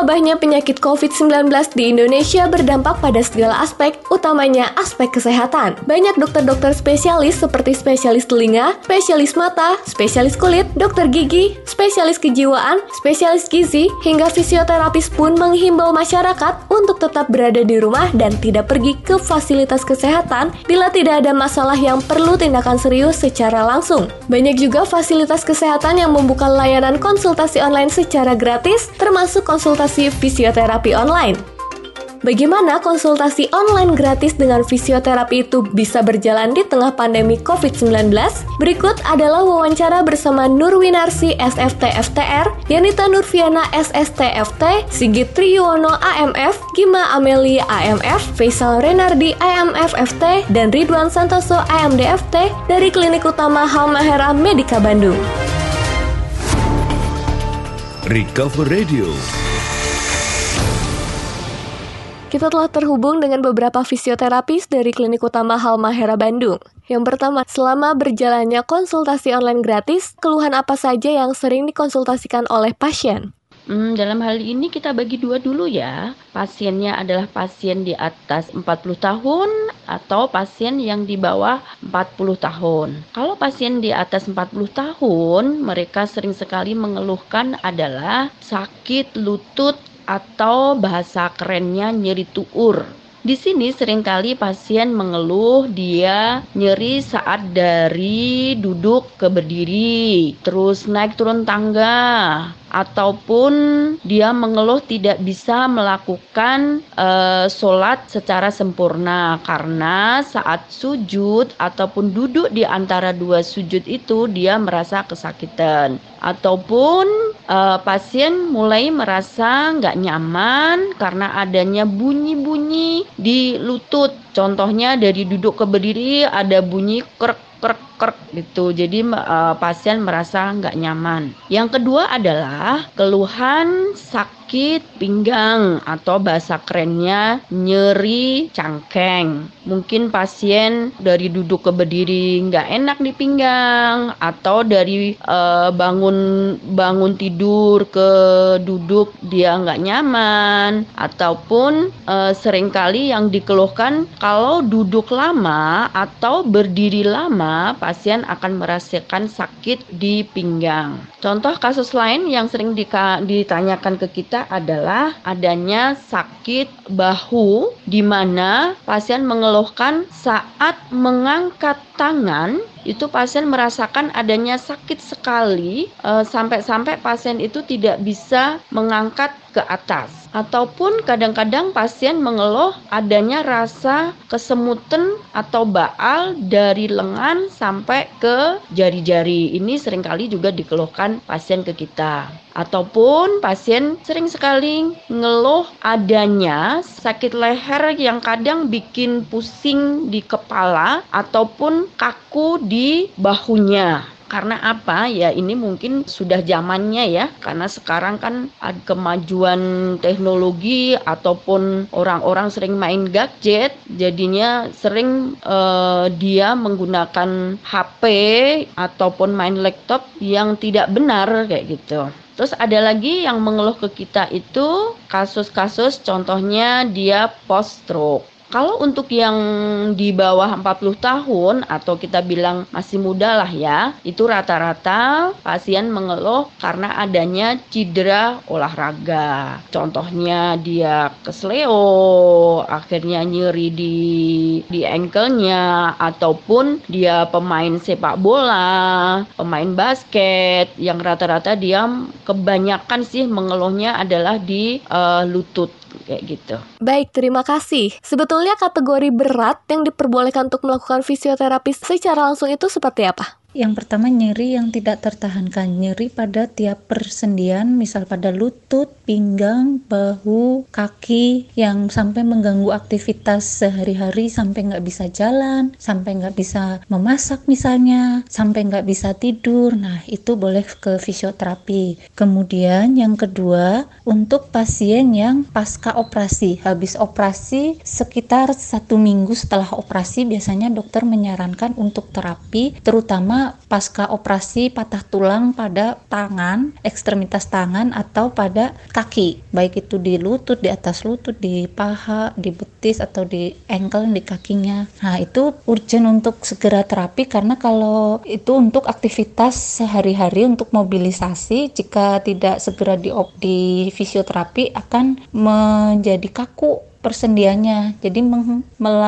Mewabahnya penyakit COVID-19 di Indonesia berdampak pada segala aspek, utamanya aspek kesehatan. Banyak dokter-dokter spesialis seperti spesialis telinga, spesialis mata, spesialis kulit, dokter gigi, spesialis kejiwaan, spesialis gizi, hingga fisioterapis pun menghimbau masyarakat untuk tetap berada di rumah dan tidak pergi ke fasilitas kesehatan bila tidak ada masalah yang perlu tindakan serius secara langsung. Banyak juga fasilitas kesehatan yang membuka layanan konsultasi online secara gratis, termasuk konsultasi konsultasi fisioterapi online. Bagaimana konsultasi online gratis dengan fisioterapi itu bisa berjalan di tengah pandemi COVID-19? Berikut adalah wawancara bersama Nurwinarsi SFT FTR, Yanita Nurfiana SST FT, Sigit Triyono AMF, Gima Ameli AMF, Faisal Renardi AMF FT, dan Ridwan Santoso AMD FT dari Klinik Utama Halmahera Medika Bandung. Recover Radio Kita telah terhubung dengan beberapa fisioterapis dari Klinik Utama Halmahera Bandung. Yang pertama, selama berjalannya konsultasi online gratis, keluhan apa saja yang sering dikonsultasikan oleh pasien? Hmm, dalam hal ini kita bagi dua dulu ya. Pasiennya adalah pasien di atas 40 tahun atau pasien yang di bawah 40 tahun. Kalau pasien di atas 40 tahun, mereka sering sekali mengeluhkan adalah sakit lutut atau bahasa kerennya nyeri tuur. Di sini sering kali pasien mengeluh dia nyeri saat dari duduk ke berdiri, terus naik turun tangga, ataupun dia mengeluh tidak bisa melakukan uh, sholat secara sempurna karena saat sujud ataupun duduk di antara dua sujud itu dia merasa kesakitan ataupun uh, pasien mulai merasa nggak nyaman karena adanya bunyi-bunyi di lutut. Contohnya dari duduk ke berdiri ada bunyi krek krek gitu. Jadi uh, pasien merasa nggak nyaman. Yang kedua adalah keluhan sakit sakit pinggang atau bahasa kerennya nyeri cangkeng. Mungkin pasien dari duduk ke berdiri nggak enak di pinggang atau dari uh, bangun bangun tidur ke duduk dia nggak nyaman ataupun uh, sering kali yang dikeluhkan kalau duduk lama atau berdiri lama pasien akan merasakan sakit di pinggang. Contoh kasus lain yang sering ditanyakan ke kita adalah adanya sakit bahu di mana pasien mengeluhkan saat mengangkat tangan itu pasien merasakan adanya sakit sekali eh, sampai-sampai pasien itu tidak bisa mengangkat ke atas ataupun kadang-kadang pasien mengeluh adanya rasa kesemutan atau baal dari lengan sampai ke jari-jari. Ini sering kali juga dikeluhkan pasien ke kita. Ataupun pasien sering sekali ngeluh adanya sakit leher yang kadang bikin pusing di kepala ataupun kaku di bahunya. Karena apa? Ya ini mungkin sudah zamannya ya. Karena sekarang kan ada kemajuan teknologi ataupun orang-orang sering main gadget, jadinya sering uh, dia menggunakan HP ataupun main laptop yang tidak benar kayak gitu. Terus ada lagi yang mengeluh ke kita itu kasus-kasus contohnya dia post stroke. Kalau untuk yang di bawah 40 tahun atau kita bilang masih muda lah ya, itu rata-rata pasien mengeluh karena adanya cedera olahraga. Contohnya dia kesleo, akhirnya nyeri di di ankle-nya ataupun dia pemain sepak bola, pemain basket yang rata-rata dia kebanyakan sih mengeluhnya adalah di uh, lutut kayak gitu. Baik, terima kasih. Sebetulnya kategori berat yang diperbolehkan untuk melakukan fisioterapi secara langsung itu seperti apa? Yang pertama nyeri yang tidak tertahankan, nyeri pada tiap persendian, misal pada lutut, pinggang, bahu, kaki, yang sampai mengganggu aktivitas sehari-hari, sampai nggak bisa jalan, sampai nggak bisa memasak misalnya, sampai nggak bisa tidur. Nah itu boleh ke fisioterapi. Kemudian yang kedua untuk pasien yang pasca operasi, habis operasi sekitar satu minggu setelah operasi biasanya dokter menyarankan untuk terapi, terutama pasca operasi patah tulang pada tangan, ekstremitas tangan atau pada kaki, baik itu di lutut, di atas lutut, di paha, di betis atau di ankle di kakinya. Nah, itu urgent untuk segera terapi karena kalau itu untuk aktivitas sehari-hari untuk mobilisasi jika tidak segera di di fisioterapi akan menjadi kaku persendiannya. Jadi mem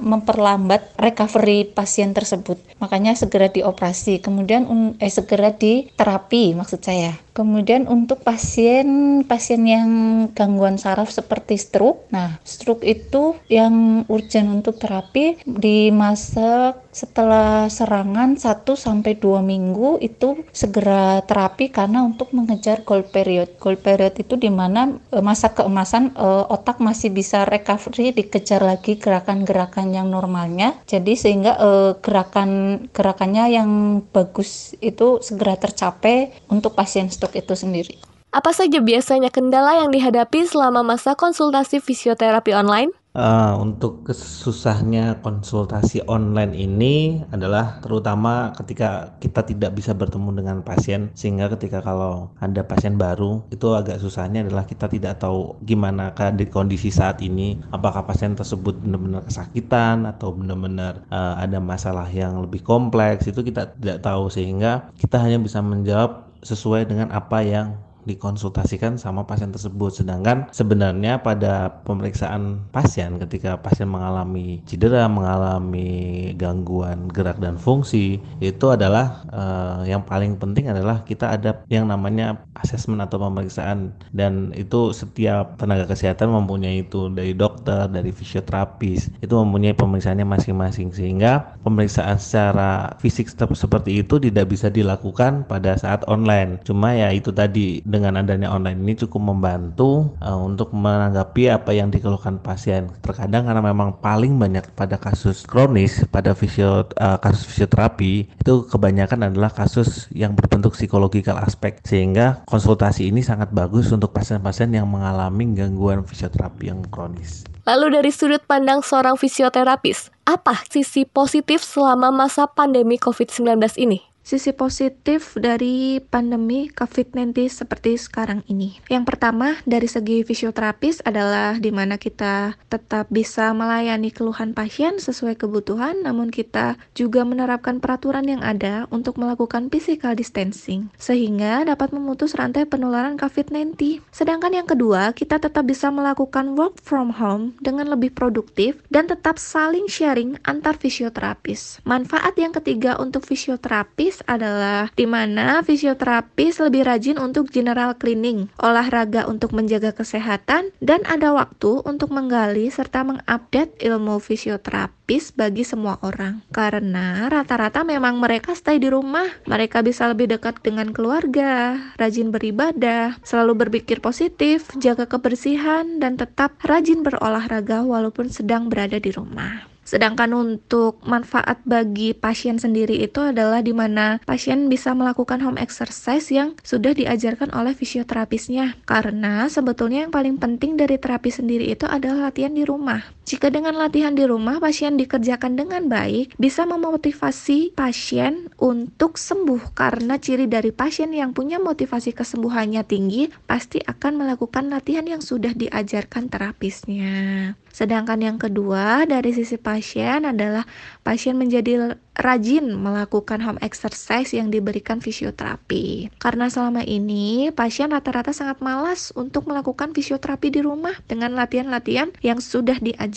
memperlambat recovery pasien tersebut. Makanya segera dioperasi. Kemudian eh segera diterapi maksud saya Kemudian untuk pasien pasien yang gangguan saraf seperti stroke, nah stroke itu yang urgent untuk terapi di masa setelah serangan 1 sampai 2 minggu itu segera terapi karena untuk mengejar gold period. Gold period itu di mana e, masa keemasan e, otak masih bisa recovery dikejar lagi gerakan-gerakan yang normalnya. Jadi sehingga e, gerakan gerakannya yang bagus itu segera tercapai untuk pasien stroke stroke itu sendiri. Apa saja biasanya kendala yang dihadapi selama masa konsultasi fisioterapi online? Uh, untuk kesusahnya konsultasi online ini adalah terutama ketika kita tidak bisa bertemu dengan pasien sehingga ketika kalau ada pasien baru itu agak susahnya adalah kita tidak tahu gimana di kondisi saat ini apakah pasien tersebut benar-benar kesakitan atau benar-benar uh, ada masalah yang lebih kompleks itu kita tidak tahu sehingga kita hanya bisa menjawab sesuai dengan apa yang dikonsultasikan sama pasien tersebut. Sedangkan sebenarnya pada pemeriksaan pasien ketika pasien mengalami cedera, mengalami gangguan gerak dan fungsi, itu adalah uh, yang paling penting adalah kita ada yang namanya asesmen atau pemeriksaan dan itu setiap tenaga kesehatan mempunyai itu dari dokter, dari fisioterapis, itu mempunyai pemeriksaannya masing-masing sehingga pemeriksaan secara fisik seperti itu tidak bisa dilakukan pada saat online. Cuma ya itu tadi dengan adanya online ini cukup membantu uh, untuk menanggapi apa yang dikeluhkan pasien. Terkadang karena memang paling banyak pada kasus kronis pada fisio uh, kasus fisioterapi itu kebanyakan adalah kasus yang berbentuk psikologikal aspek sehingga konsultasi ini sangat bagus untuk pasien-pasien yang mengalami gangguan fisioterapi yang kronis. Lalu dari sudut pandang seorang fisioterapis, apa sisi positif selama masa pandemi COVID-19 ini? Sisi positif dari pandemi COVID-19 seperti sekarang ini. Yang pertama, dari segi fisioterapis adalah di mana kita tetap bisa melayani keluhan pasien sesuai kebutuhan, namun kita juga menerapkan peraturan yang ada untuk melakukan physical distancing, sehingga dapat memutus rantai penularan COVID-19. Sedangkan yang kedua, kita tetap bisa melakukan work from home dengan lebih produktif dan tetap saling sharing antar fisioterapis. Manfaat yang ketiga untuk fisioterapis adalah di mana fisioterapis lebih rajin untuk general cleaning, olahraga untuk menjaga kesehatan, dan ada waktu untuk menggali serta mengupdate ilmu fisioterapis bagi semua orang. Karena rata-rata memang mereka stay di rumah, mereka bisa lebih dekat dengan keluarga, rajin beribadah, selalu berpikir positif, jaga kebersihan, dan tetap rajin berolahraga walaupun sedang berada di rumah. Sedangkan untuk manfaat bagi pasien sendiri itu adalah di mana pasien bisa melakukan home exercise yang sudah diajarkan oleh fisioterapisnya. Karena sebetulnya yang paling penting dari terapi sendiri itu adalah latihan di rumah. Jika dengan latihan di rumah pasien dikerjakan dengan baik, bisa memotivasi pasien untuk sembuh karena ciri dari pasien yang punya motivasi kesembuhannya tinggi pasti akan melakukan latihan yang sudah diajarkan terapisnya. Sedangkan yang kedua dari sisi pasien adalah pasien menjadi rajin melakukan home exercise yang diberikan fisioterapi. Karena selama ini pasien rata-rata sangat malas untuk melakukan fisioterapi di rumah dengan latihan-latihan yang sudah diajarkan.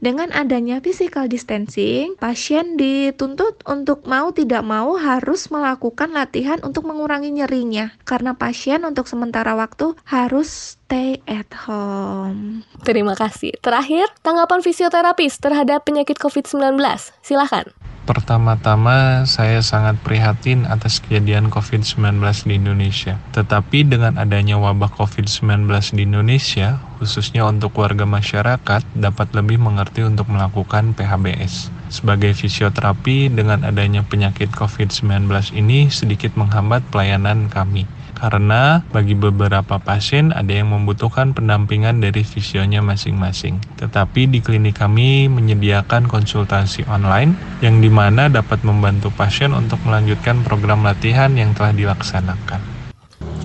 Dengan adanya physical distancing, pasien dituntut untuk mau tidak mau harus melakukan latihan untuk mengurangi nyerinya. Karena pasien untuk sementara waktu harus stay at home. Terima kasih. Terakhir, tanggapan fisioterapis terhadap penyakit COVID-19. Silahkan. Pertama-tama, saya sangat prihatin atas kejadian COVID-19 di Indonesia. Tetapi dengan adanya wabah COVID-19 di Indonesia, khususnya untuk warga masyarakat, dapat lebih mengerti untuk melakukan PHBS. Sebagai fisioterapi dengan adanya penyakit COVID-19 ini sedikit menghambat pelayanan kami karena bagi beberapa pasien ada yang membutuhkan pendampingan dari visionya masing-masing. Tetapi di klinik kami menyediakan konsultasi online yang di mana dapat membantu pasien untuk melanjutkan program latihan yang telah dilaksanakan.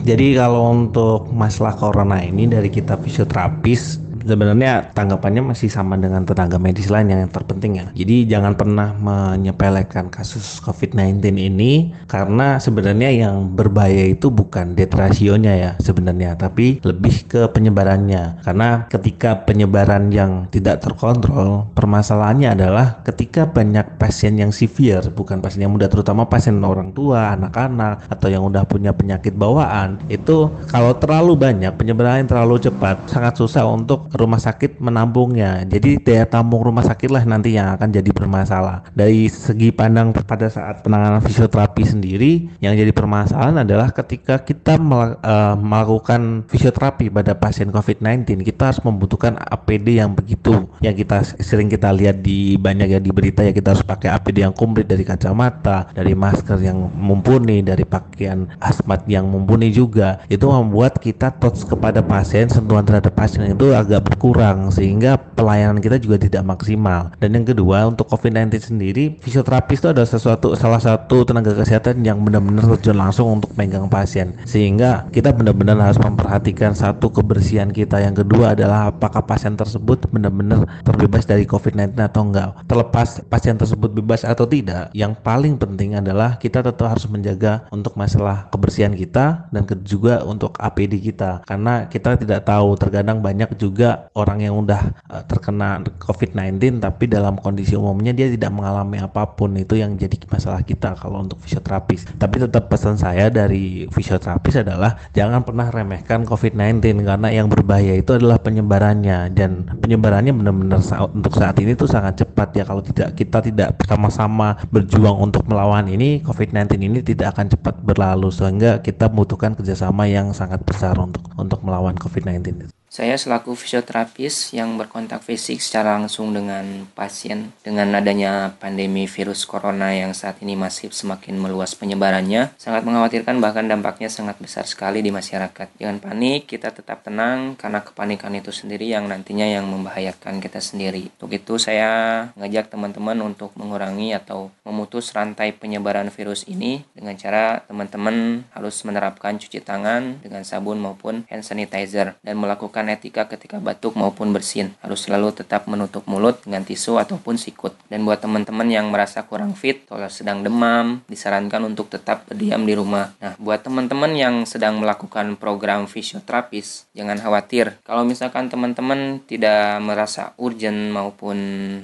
Jadi kalau untuk masalah corona ini dari kita fisioterapis sebenarnya tanggapannya masih sama dengan tenaga medis lain yang terpenting ya. Jadi jangan pernah menyepelekan kasus COVID-19 ini karena sebenarnya yang berbahaya itu bukan death ratio-nya ya sebenarnya, tapi lebih ke penyebarannya. Karena ketika penyebaran yang tidak terkontrol, permasalahannya adalah ketika banyak pasien yang severe, bukan pasien yang muda, terutama pasien orang tua, anak-anak, atau yang udah punya penyakit bawaan, itu kalau terlalu banyak, penyebaran terlalu cepat, sangat susah untuk rumah sakit menampungnya. Jadi daya tampung rumah sakit lah nanti yang akan jadi bermasalah. Dari segi pandang pada saat penanganan fisioterapi sendiri, yang jadi permasalahan adalah ketika kita mel uh, melakukan fisioterapi pada pasien COVID-19, kita harus membutuhkan APD yang begitu. Yang kita sering kita lihat di banyak ya di berita ya kita harus pakai APD yang komplit dari kacamata, dari masker yang mumpuni, dari pakaian asmat yang mumpuni juga. Itu membuat kita touch kepada pasien, sentuhan terhadap pasien itu agak berkurang sehingga pelayanan kita juga tidak maksimal. Dan yang kedua untuk COVID-19 sendiri, fisioterapis itu adalah sesuatu salah satu tenaga kesehatan yang benar-benar terjun langsung untuk megang pasien. Sehingga kita benar-benar harus memperhatikan satu kebersihan kita. Yang kedua adalah apakah pasien tersebut benar-benar terbebas dari COVID-19 atau enggak. Terlepas pasien tersebut bebas atau tidak, yang paling penting adalah kita tetap harus menjaga untuk masalah kebersihan kita dan juga untuk APD kita karena kita tidak tahu terkadang banyak juga orang yang udah uh, terkena COVID-19 tapi dalam kondisi umumnya dia tidak mengalami apa pun itu yang jadi masalah kita kalau untuk fisioterapis. Tapi tetap pesan saya dari fisioterapis adalah jangan pernah remehkan COVID-19 karena yang berbahaya itu adalah penyebarannya dan penyebarannya benar-benar untuk saat ini tuh sangat cepat ya kalau tidak kita tidak bersama-sama berjuang untuk melawan ini COVID-19 ini tidak akan cepat berlalu sehingga kita membutuhkan kerjasama yang sangat besar untuk untuk melawan COVID-19. Saya selaku fisioterapis yang berkontak fisik secara langsung dengan pasien dengan adanya pandemi virus corona yang saat ini masih semakin meluas penyebarannya, sangat mengkhawatirkan bahkan dampaknya sangat besar sekali di masyarakat. Jangan panik, kita tetap tenang karena kepanikan itu sendiri yang nantinya yang membahayakan kita sendiri. Untuk itu saya mengajak teman-teman untuk mengurangi atau memutus rantai penyebaran virus ini dengan cara teman-teman harus menerapkan cuci tangan dengan sabun maupun hand sanitizer dan melakukan etika ketika batuk maupun bersin. Harus selalu tetap menutup mulut dengan tisu ataupun sikut. Dan buat teman-teman yang merasa kurang fit atau sedang demam, disarankan untuk tetap berdiam di rumah. Nah, buat teman-teman yang sedang melakukan program fisioterapis, jangan khawatir. Kalau misalkan teman-teman tidak merasa urgent maupun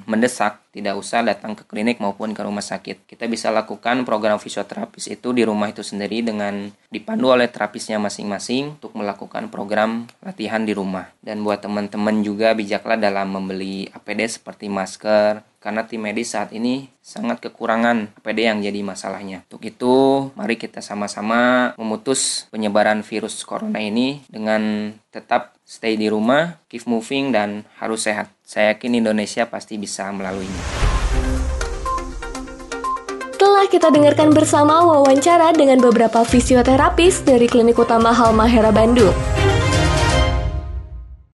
mendesak, tidak usah datang ke klinik maupun ke rumah sakit. Kita bisa lakukan program fisioterapis itu di rumah itu sendiri dengan dipandu oleh terapisnya masing-masing untuk melakukan program latihan di rumah. Dan buat teman-teman juga bijaklah dalam membeli APD seperti masker, karena tim medis saat ini sangat kekurangan APD yang jadi masalahnya. Untuk itu, mari kita sama-sama memutus penyebaran virus corona ini dengan tetap stay di rumah, keep moving, dan harus sehat. Saya yakin Indonesia pasti bisa melaluinya. Telah kita dengarkan bersama wawancara dengan beberapa fisioterapis dari Klinik Utama Halmahera Bandung.